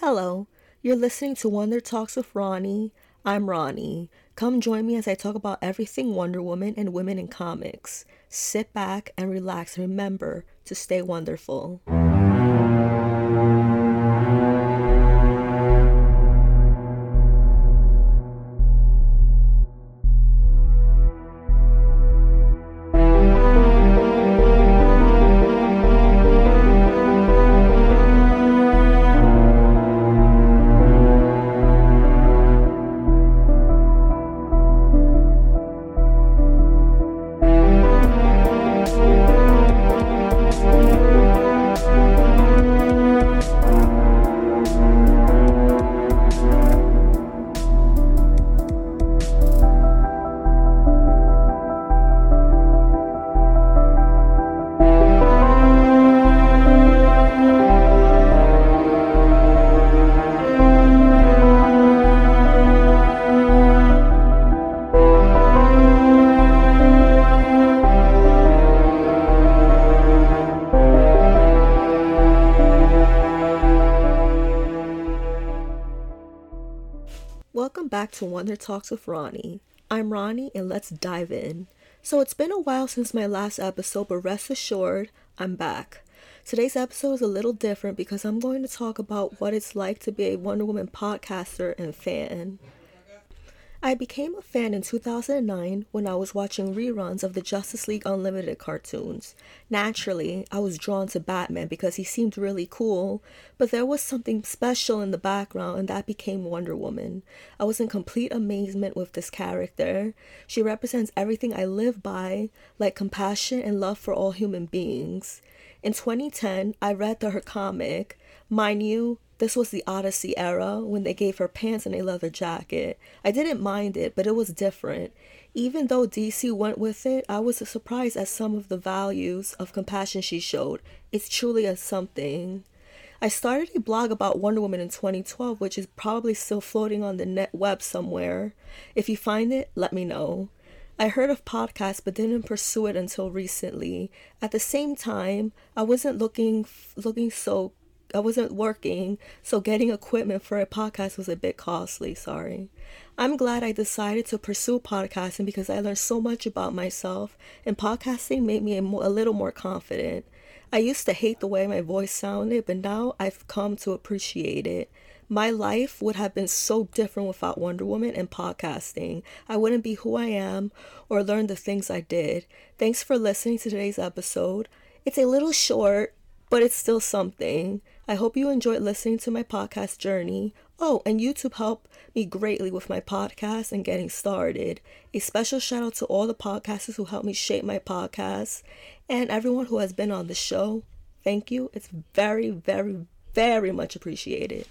Hello, you're listening to Wonder Talks with Roni. I'm Roni. Come join me as I talk about everything Wonder Woman and women in comics. Sit back and relax. Remember to stay wonderful. Welcome back to Wonder Talks with Roni. I'm Roni and let's dive in. So it's been a while since my last episode, but rest assured, I'm back. Today's episode is a little different because I'm going to talk about what it's like to be a Wonder Woman podcaster and fan. I became a fan in 2009 when I was watching reruns of the Justice League Unlimited cartoons. Naturally, I was drawn to Batman because he seemed really cool, but there was something special in the background and that became Wonder Woman. I was in complete amazement with this character. She represents everything I live by, like compassion and love for all human beings. In 2010, I read the, her comic. Mind you, this was the Odyssey era when they gave her pants and a leather jacket. I didn't mind it, but it was different. Even though DC went with it, I was surprised at some of the values of compassion she showed. It's truly a something. I started a blog about Wonder Woman in 2012, which is probably still floating on the net web somewhere. If you find it, let me know. I heard of podcasts but didn't pursue it until recently. At the same time, I wasn't looking looking so I wasn't working, so getting equipment for a podcast was a bit costly, sorry. I'm glad I decided to pursue podcasting because I learned so much about myself, and podcasting made me a, more, a little more confident. I used to hate the way my voice sounded, but now I've come to appreciate it. My life would have been so different without Wonder Woman and podcasting. I wouldn't be who I am or learn the things I did. Thanks for listening to today's episode. It's a little short, but it's still something. I hope you enjoyed listening to my podcast journey. Oh, and YouTube helped me greatly with my podcast and getting started. A special shout out to all the podcasters who helped me shape my podcast and everyone who has been on the show. Thank you. It's very, very, very much appreciated.